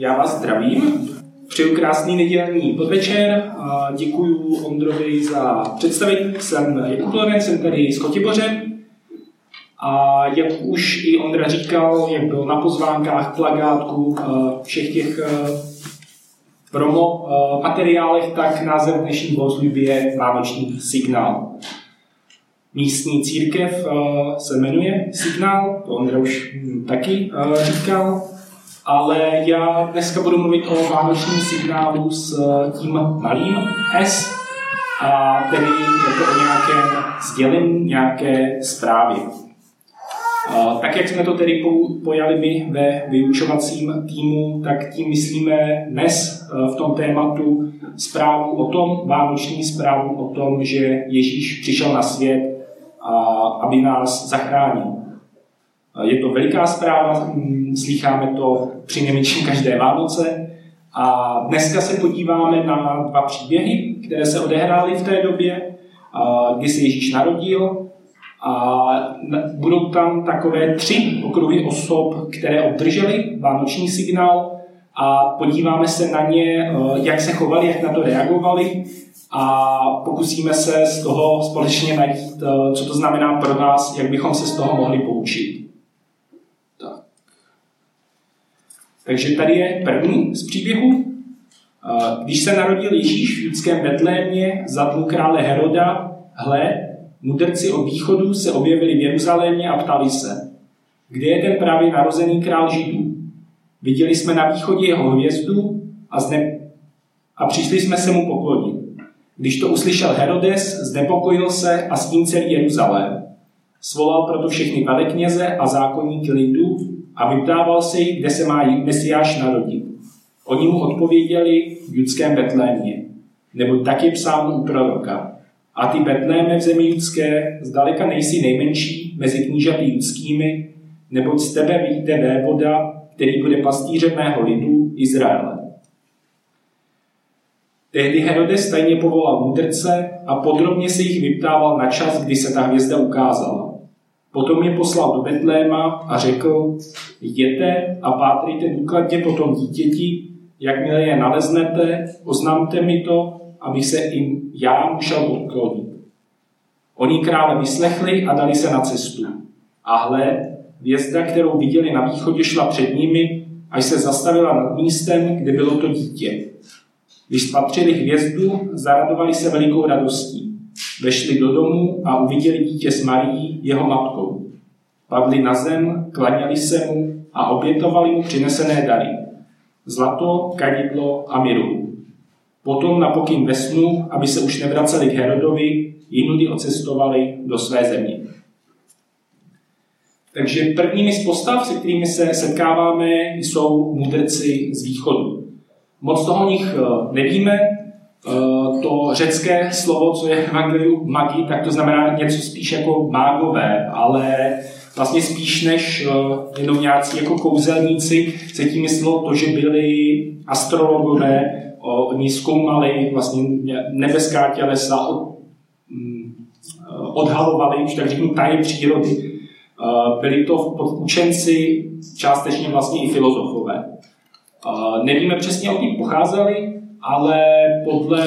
Já vás zdravím. Přeju krásný nedělní podvečer a děkuji Ondrovi za představení. Jsem Jakub Lorenz, jsem tady z Kotiboře. A jak už i Ondra říkal, jak byl na pozvánkách, plagátku, eh, všech těch eh, promo eh, materiálech, tak název dnešní bohoslužby je Vánoční signál. Místní církev se jmenuje Signál, to Ondra už taky říkal ale já dneska budu mluvit o vánočním signálu s eh, tím malým S, a tedy jako o nějakém sdělení, nějaké zprávě. Tak jak jsme to tedy pojali my ve vyučovacím týmu, tak tím myslíme dnes eh, v tom tématu zprávu o tom, vánoční zprávu o tom, že Ježíš přišel na svět, aby nás zachránil. Je to veliká zpráva, hm, slycháme to při nejmenším každé Vánoce. A dneska se podíváme na dva příběhy, které se odehrály v té době, kdy se Ježíš narodil. A budou tam takové tři okruhy osob, které obdržely vánoční signál a podíváme se na ně, jak se chovali, jak na to reagovali a pokusíme se z toho společně najít, co to znamená pro nás, jak bychom se z toho mohli poučit. Takže tady je první z příběhu. Když se narodil Ježíš v judském Betlémě za dlu krále Heroda, hle, mudrci od východu se objevili v Jeruzalémě a ptali se, kde je ten právě narozený král Židů? Viděli jsme na východě jeho hvězdu a, zne... a přišli jsme se mu poklonit. Když to uslyšel Herodes, znepokojil se a s tím celý Jeruzalém. Svolal proto všechny velekněze a zákonníky lidu a vyptával se jí, kde se má Mesiáš narodit. Oni mu odpověděli v judském Betlémě, nebo tak je psáno u proroka. A ty Betléme v zemi judské zdaleka nejsi nejmenší mezi knížaty judskými, neboť z tebe vyjde vévoda, který bude pastýřem mého lidu Izraele. Tehdy Herodes tajně povolal mudrce a podrobně se jich vyptával na čas, kdy se ta hvězda ukázala. Potom je poslal do Betléma a řekl, jděte a pátrejte důkladně po tom dítěti, jakmile je naleznete, oznámte mi to, aby se jim já musel podklonit. Oni krále vyslechli a dali se na cestu. A hle, hvězda, kterou viděli na východě, šla před nimi, až se zastavila nad místem, kde bylo to dítě. Když spatřili hvězdu, zaradovali se velikou radostí. Vešli do domu a uviděli dítě s Marií, jeho matkou. Padli na zem, klaněli se mu a obětovali mu přinesené dary. Zlato, kadidlo a miru. Potom na pokyn ve snu, aby se už nevraceli k Herodovi, jinudy ocestovali do své země. Takže prvními z postav, se kterými se setkáváme, jsou mudrci z východu. Moc toho o nich eh, nevíme, to řecké slovo, co je evangelium magi, tak to znamená něco spíš jako mágové, ale vlastně spíš než eh, jenom nějací jako kouzelníci se tím myslelo to, že byli astrologové, oni zkoumali vlastně nebeská tělesa, mm, odhalovali, už tak řeknu, taje přírody. Eh, byli to učenci, částečně vlastně i filozofové. Nevíme přesně, od pocházeli, ale podle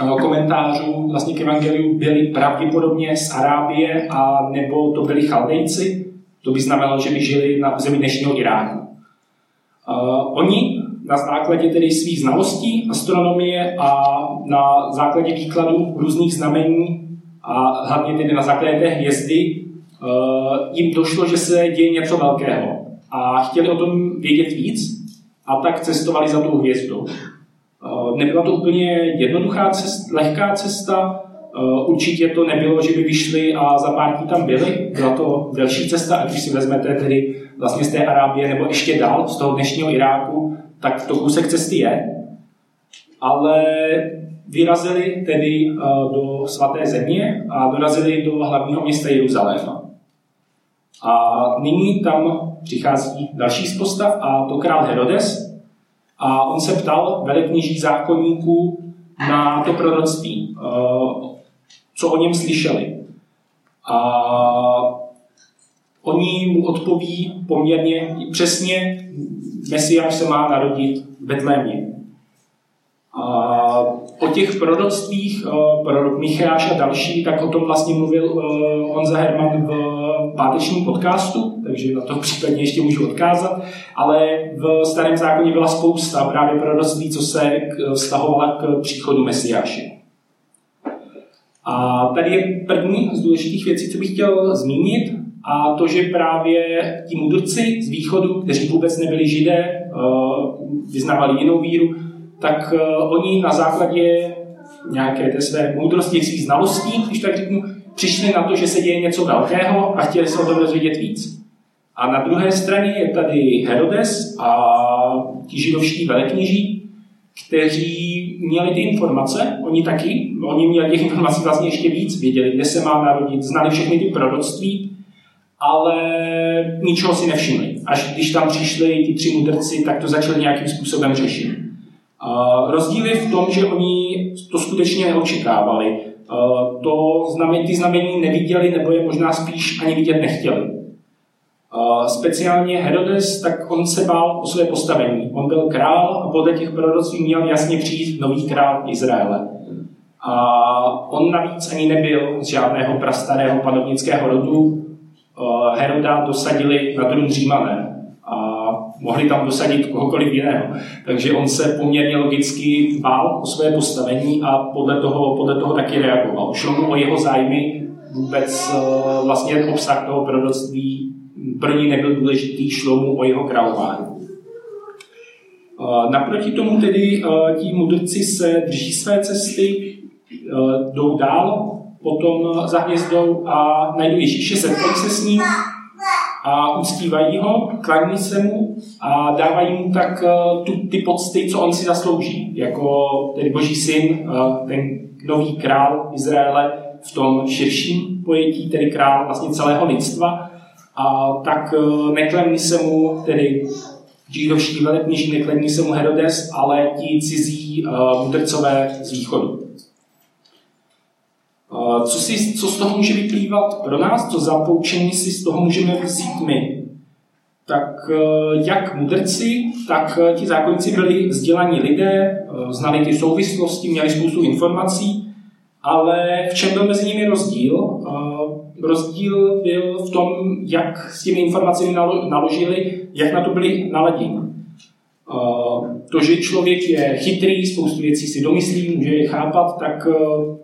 eh, komentářů vlastně k Evangeliu byli pravděpodobně z Arábie a nebo to byli Chaldejci, to by znamenalo, že by žili na území dnešního Iráku. Uh, oni na základě tedy svých znalostí astronomie a na základě výkladu různých znamení a hlavně tedy na základě té hvězdy uh, jim došlo, že se děje něco velkého. A chtěli o tom vědět víc a tak cestovali za tou hvězdou. Eh, nebyla to úplně jednoduchá cesta, lehká cesta, eh, určitě to nebylo, že by vyšli a za pár dní tam byli. Byla to delší cesta, ať už si vezmete tedy vlastně z té Arábie nebo ještě dál, z toho dnešního Iráku, tak to kousek cesty je. Ale vyrazili tedy eh, do svaté země a dorazili do hlavního města Jeruzaléma. A nyní tam přichází další z postav a to král Herodes, a on se ptal velekněží zákonníků na to proroctví, eh, co o něm slyšeli. A oni mu odpoví poměrně přesně, Mesiáš se má narodit v Betlémě. A o těch proroctvích, prorok Micháš a další, tak o tom vlastně mluvil Honza Herman v pátečním podcastu, takže na to případně ještě můžu odkázat, ale v starém zákoně byla spousta právě proroctví, co se vztahovala k příchodu Mesiáše. A tady je první z důležitých věcí, co bych chtěl zmínit, a to, že právě ti mudrci z východu, kteří vůbec nebyli židé, vyznávali jinou víru, tak oni na základě nějaké té své moudrosti, svých znalostí, když tak řeknu, přišli na to, že se děje něco velkého a chtěli se o tom dozvědět víc. A na druhé straně je tady Herodes a ti židovští velekněží, kteří měli ty informace, oni taky, oni měli těch informací vlastně ještě víc, věděli, kde se má narodit, znali všechny ty proroctví, ale ničeho si nevšimli. Až když tam přišli ti tři mudrci, tak to začali nějakým způsobem řešit. Rozdíl je v tom, že oni to skutečně neočekávali. Uh, to znamení, ty znamení neviděli, nebo je možná spíš ani vidět nechtěli. Uh, speciálně Herodes, tak on se bál o své postavení. On byl král a podle těch proroctví měl jasně přijít nový král Izraele. A on navíc ani nebyl z žádného prastarého panovnického rodu, Eh, Heroda dosadili na trůn Římané mohli tam dosadit kohokoliv jiného. Takže on se poměrně logicky bál o své postavení a podle toho, podle toho taky reagoval. Šlo mu o jeho zájmy, vůbec eh, vlastně obsah toho proroctví pro ní nebyl důležitý, šlo mu o jeho králování. Eh, naproti tomu tedy ti mudrci se drží své cesty, jdou dál, potom za hvězdou a najdou Ježíše, setkají se s ním a uctívají ho, klaní se mu a dávají mu tak uh, tu, ty pocty, co on si zaslouží, jako tedy boží syn, uh, ten nový král Izraele v tom širším pojetí, tedy král vlastně celého lidstva. A tak uh, neklemí se mu tedy židovští velekněží, neklemí se mu Herodes, ale ti cizí mudrcové z východu. Co, si, co z toho může vyplývat pro nás, co za poučení si z toho můžeme vzít my? Tak eh, jak mudrci, tak eh, ti zákonníci byli vzdělaní lidé, eh, znali ty souvislosti, měli spoustu informací, ale v čem byl mezi nimi rozdíl? Rozdíl byl v tom, jak s těmi informacemi naložili, jak na to byli naladěni. To, že člověk je chytrý, spoustu věcí si domyslí, může je chápat, tak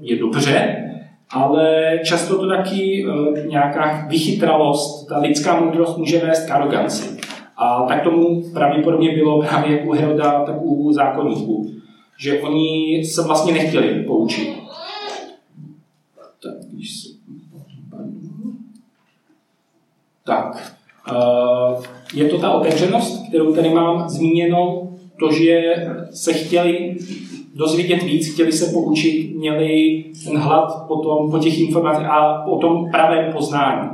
je dobře, ale často to taky uh, nějaká vychytralost, ta lidská moudrost může vést k aroganci. A tak tomu pravděpodobně bylo právě u Heroda, tak u zákonníků. Že oni se vlastně nechtěli poučit. Tak, když se... tak. Uh, je to ta otevřenost, kterou tady mám zmíněnou, to, že se chtěli dozvědět víc, chtěli se poučit, měli ten hlad po, tom, po těch informacích a po tom pravém poznání.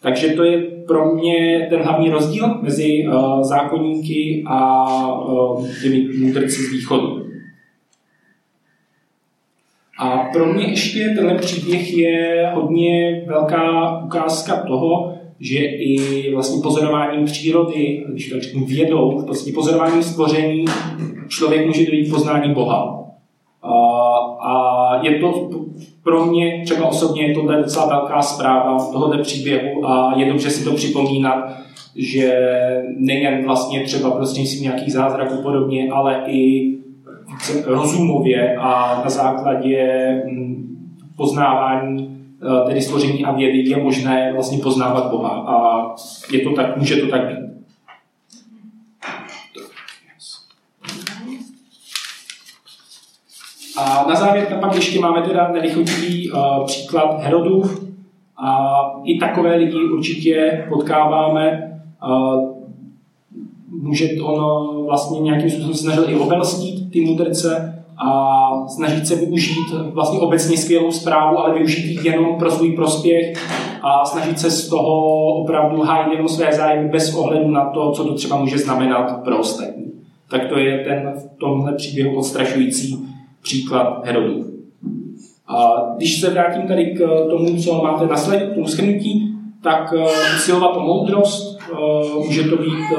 Takže to je pro mě ten hlavní rozdíl mezi uh, zákonníky a uh, těmi mudrci z východu. A pro mě ještě tenhle příběh je hodně velká ukázka toho, že i vlastně pozorováním přírody, když to řeknu vědou, vlastně pozorováním stvoření, člověk může dojít poznání Boha. A je to pro mě třeba osobně je to docela velká zpráva tohoto příběhu a je dobře si to připomínat, že nejen vlastně třeba prostřednictvím nějakých zázraků podobně, ale i rozumově a na základě hm, poznávání tedy stvoření a vědy je možné vlastně poznávat Boha. A je to tak, může to tak být. A na závěr tam pak ještě máme teda nelichotivý uh, příklad Herodův. A i takové lidi určitě potkáváme. Uh, může on vlastně nějakým způsobem snažil i obelstít ty mudrce a snažit se využít vlastně obecně skvělou zprávu, ale využít ji jenom pro svůj prospěch a snažit se z toho opravdu hájit jenom své zájmy bez ohledu na to, co to třeba může znamenat pro ostatní. Tak to je ten v tomhle příběhu odstrašující příklad Herodův. A když se vrátím tady k tomu, co máte na slajdu, k tomu schrnutí, tak usilovat o moudrost, může to být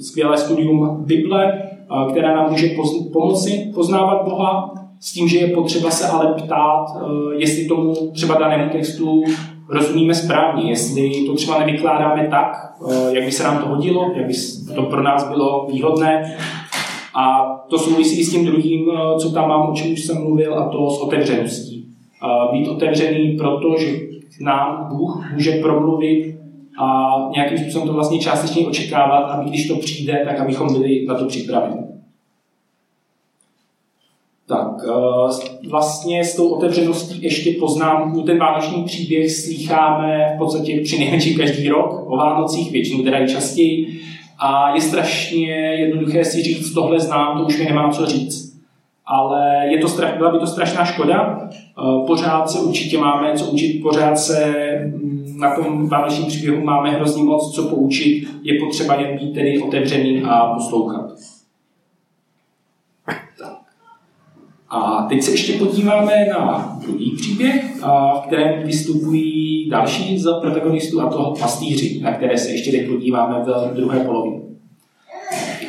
skvělé studium Bible, která nám může pomoci poznávat Boha, s tím, že je potřeba se ale ptát, jestli tomu třeba danému textu rozumíme správně, jestli to třeba nevykládáme tak, jak by se nám to hodilo, jak by to pro nás bylo výhodné. A to souvisí s tím druhým, co tam mám, o čem už jsem mluvil, a to s otevřeností. Být otevřený, protože nám Bůh může promluvit a nějakým způsobem to vlastně částečně očekávat, aby když to přijde, tak abychom byli na to připraveni. Tak, eh, vlastně s tou otevřeností ještě poznámku, ten vánoční příběh slýcháme v podstatě při nejmenší každý rok, o Vánocích, většinou teda i častěji. A je strašně jednoduché si říct, tohle znám, to už mi nemám co říct. Ale je to, byla by to strašná škoda. Eh, pořád se určitě máme co učit, pořád se na tom vánočním příběhu máme hrozně moc co poučit. Je potřeba jen být tedy otevřený a poslouchat. A teď se ještě podíváme na druhý příběh, v kterém vystupují další z protagonistů, a toho pastýři, na které se ještě teď podíváme v druhé polovině.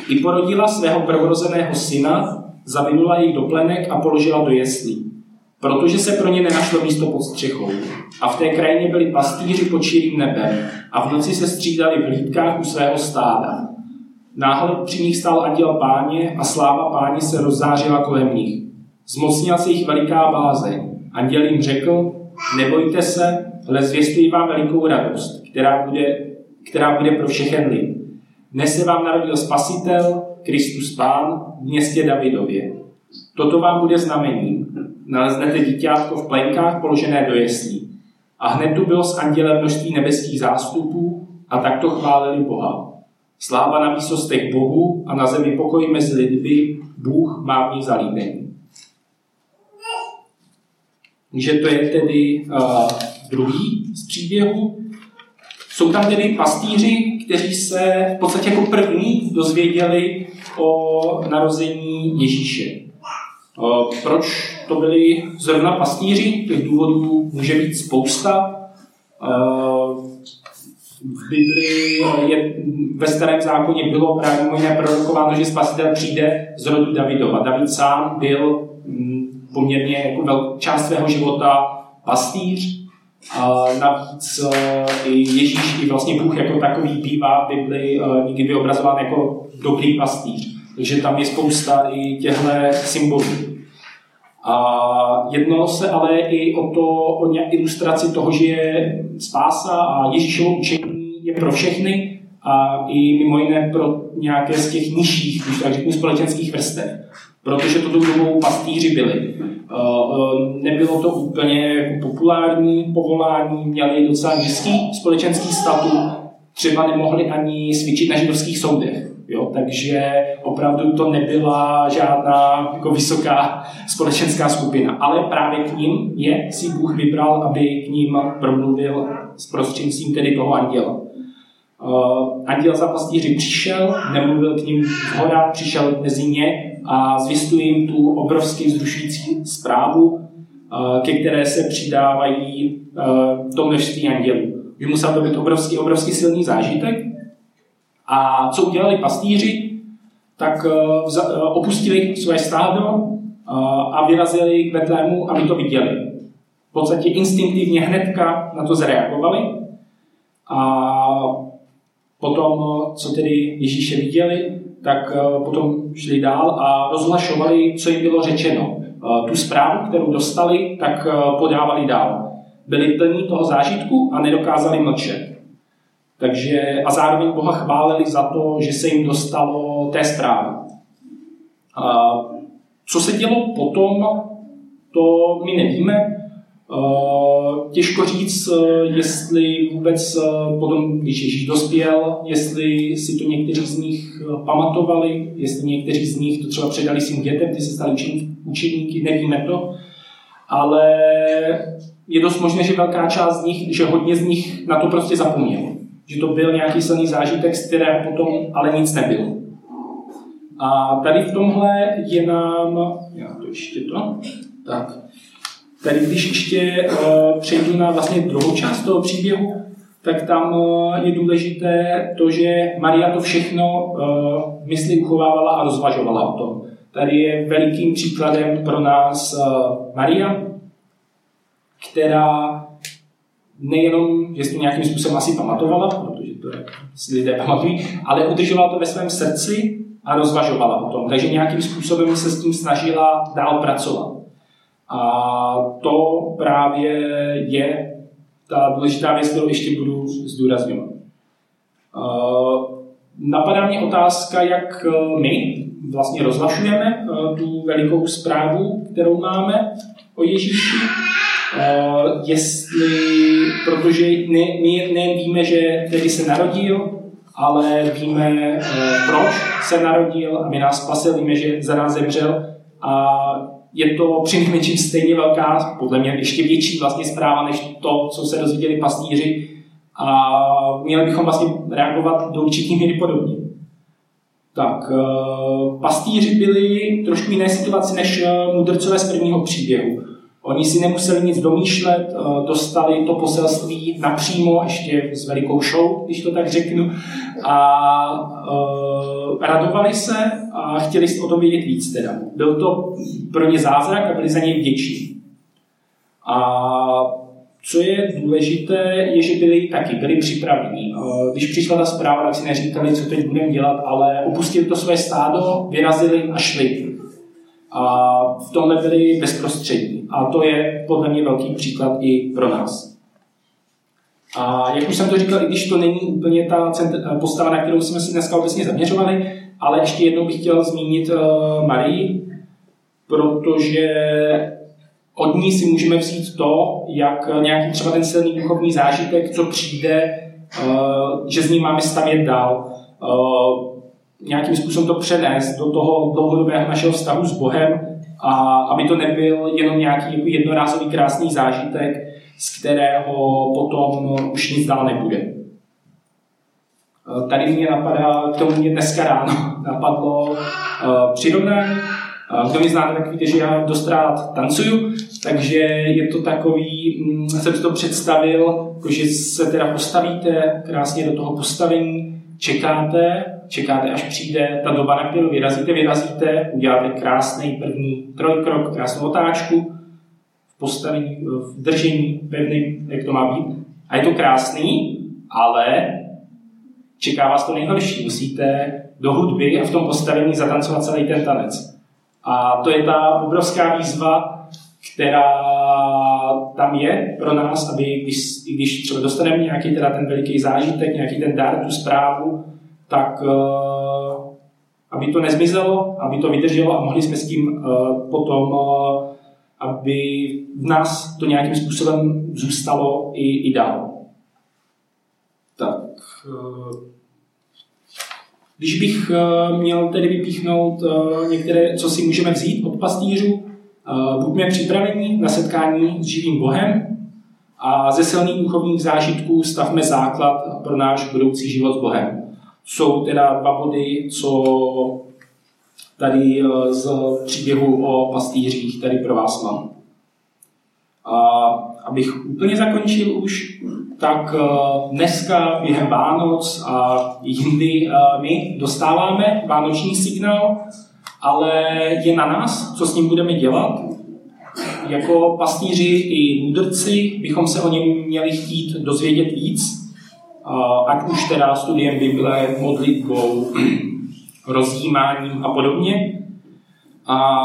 I porodila svého prvorozeného syna, zavinula jej do plenek a položila do jeslí, protože se pro ně nenašlo místo pod střechou. A v té krajině byli pastýři pod širým nebem a v noci se střídali v hlídkách u svého stáda. Náhle při nich stál anděl páně a sláva páně se rozzářila kolem nich. Zmocnila se jich veliká bázeň. Anděl jim řekl, nebojte se, ale zvěstuji vám velikou radost, která bude, která bude pro všechen lid. Dnes se vám narodil Spasitel, Kristus Pán, v městě Davidově. Toto vám bude znamením. Naleznete dítětko v plenkách položené do jeslí. A hned tu bylo s andělem množství nebeských zástupů a takto chválili Boha. Sláva na výsostech Bohu a na zemi pokoj mezi lidmi, Bůh má v ní zalíbení. Takže to je tedy uh, druhý z příběhu. Jsou tam tedy pastýři, kteří se v podstatě jako první dozvěděli o narození Ježíše. Uh, proč to byli zrovna pastýři? Těch důvodů může být spousta. V Biblii je, ve starém zákoně bylo právě mimo jiné prorokováno, že spasitel přijde z rodu Davidova. David sám byl poměrně jako velkou část svého života pastýř. A navíc eh, i Ježíš, i vlastně Bůh jako takový bývá v Bibli eh, někdy vyobrazován jako dobrý pastýř. Takže tam je spousta i těchto symbolů. A jednalo se ale i o to, o ilustraci toho, že je spása a Ježíšovo učení je pro všechny a i mimo jiné pro nějaké z těch nižších, když tak řeknu, společenských vrstev. Protože to dobou pastýři byli. Eh, eh, nebylo to úplně populární povolání, měli docela nízký společenský statut, třeba nemohli ani svědčit na židovských soudech. Jo, takže opravdu to nebyla žádná jako vysoká společenská skupina. Ale právě k ním je si Bůh vybral, aby k ním promluvil s prostřednictvím tedy toho anděla. Uh, anděl za pastýři přišel, nemluvil k ním z hora, přišel mezi ně a zvěstuje jim tu obrovský vzrušující zprávu, uh, ke které se přidávají uh, to množství andělů. Že musel to být obrovský, obrovský silný zážitek. A co udělali pastýři? Tak opustili své stádo a vyrazili k Betlému, aby to viděli. V podstatě instinktivně hnedka na to zareagovali a Potom, co tedy Ježíše viděli, tak eh, potom šli dál a rozhlašovali, co jim bylo řečeno. Eh, tu zprávu, kterou dostali, tak eh, podávali dál. Byli plní toho zážitku a nedokázali mlčet. Takže, a zároveň Boha chválili za to, že se jim dostalo té zprávy. Co se dělo potom, to my nevíme. Těžko říct, jestli vůbec potom, když Ježíš dospěl, jestli si to někteří z nich pamatovali, jestli někteří z nich to třeba předali svým dětem, ty se stali učeníky, nevíme to, ale je dost možné, že velká část z nich, že hodně z nich na to prostě zapomnělo. Že to byl nějaký silný zážitek, z kterého potom ale nic nebylo. A tady v tomhle je nám, já to ještě to, tak, Tady když ještě uh, přejdu na vlastně druhou část toho příběhu, tak tam je důležité to, že Maria to všechno mysli uchovávala a rozvažovala o tom. Tady je velikým příkladem pro nás Maria, která nejenom, že to nějakým způsobem asi pamatovala, protože to si lidé pamatují, ale udržovala to ve svém srdci a rozvažovala o tom. Takže nějakým způsobem se s tím snažila dál pracovat. A to právě je ta důležitá věc, kterou ještě budu zdůrazňovat. Napadá mě otázka, jak my vlastně rozvažujeme tu velikou zprávu, kterou máme o Ježíši Uh, jestli, protože ne, my nevíme, že tedy se narodil, ale víme, uh, proč se narodil, aby nás spasil, víme, že za nás zemřel a je to přinejmenším stejně velká, podle mě ještě větší vlastně zpráva, než to, co se dozvěděli pastýři a měli bychom vlastně reagovat do určitý míry podobně. Tak, uh, pastýři byli trošku jiné situaci než mudrcové z prvního příběhu. Oni si nemuseli nic domýšlet, eh, dostali to poselství napřímo, ještě s velikou show, když to tak řeknu, a uh, radovali se a chtěli o tom vědět víc teda. Byl to pro ně zázrak a byli za něj vděční. A co je důležité, je, že byli taky, byli připraveni. Eh, když přišla ta zpráva, tak si neříkali, co teď budeme dělat, ale opustili to své stádo, vyrazili a šli. A v tomhle byli bezprostřední. A to je podle mě velký příklad i pro nás. A jak už jsem to říkal, i když to není úplně ta postava, na kterou jsme si dneska obecně zaměřovali, ale ještě jednou bych chtěl zmínit uh, Marii, protože od ní si můžeme vzít to, jak nějaký třeba ten silný duchovní zážitek, co přijde, uh, že z ní máme stavět dál. Nějakým způsobem to přenést do toho dlouhodobého našeho vztahu s Bohem a aby to nebyl jenom nějaký jako jednorázový krásný zážitek, z kterého potom už nic dál nebude. Tady mě napadá, tomu mě dneska ráno napadlo uh, přirovnání. Uh, kdo mě znáte, tak víte, že já dost rád tancuju, takže je to takový, hm, jsem si to představil, jako že se teda postavíte krásně do toho postavení, čekáte, čekáte, až přijde ta doba, na kterou vyrazíte, vyrazíte, uděláte krásný první trojkrok, krásnou otáčku, v postavení, v držení pevným, jak to má být. A je to krásný, ale čeká vás to nejhorší. Musíte do hudby a v tom postavení zatancovat celý ten tanec. A to je ta obrovská výzva, která tam je pro nás, aby když, když třeba dostaneme nějaký teda ten veliký zážitek, nějaký ten dar, tu zprávu, tak uh, aby to nezmizelo, aby to vydrželo a mohli jsme s tím uh, potom, uh, aby v nás to nějakým způsobem zůstalo i, i dál. Tak, když bych měl tedy vypíchnout některé, co si můžeme vzít od pastýřů, buďme připraveni na setkání s živým Bohem a ze silných duchovních zážitků stavme základ pro náš budoucí život s Bohem jsou teda dva body, co tady eh, z příběhu o pastýřích tady pro vás mám. A abych úplně zakončil už, tak eh, dneska během Vánoc a jindy eh, my dostáváme vánoční signál, ale je na nás, co s ním budeme dělat. Jako pastýři i mudrci bychom se o něm měli chtít dozvědět víc, ať už teda studiem Bible, modlitbou, rozjímáním a podobně. A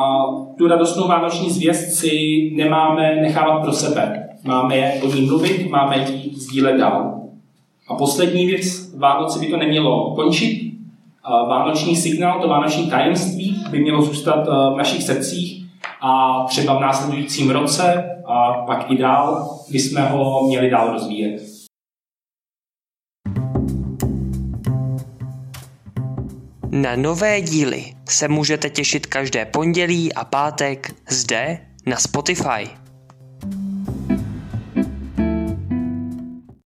tu radostnou vánoční zvěst si nemáme nechávat pro sebe. Máme o ní mluvit, máme ji sdílet dál. A poslední věc, Vánoce by to nemělo končit. Vánoční signál, to vánoční tajemství by mělo zůstat v našich srdcích a třeba v následujícím roce a pak i dál bychom ho měli dál rozvíjet. Na nové díly se můžete těšit každé pondělí a pátek zde na Spotify.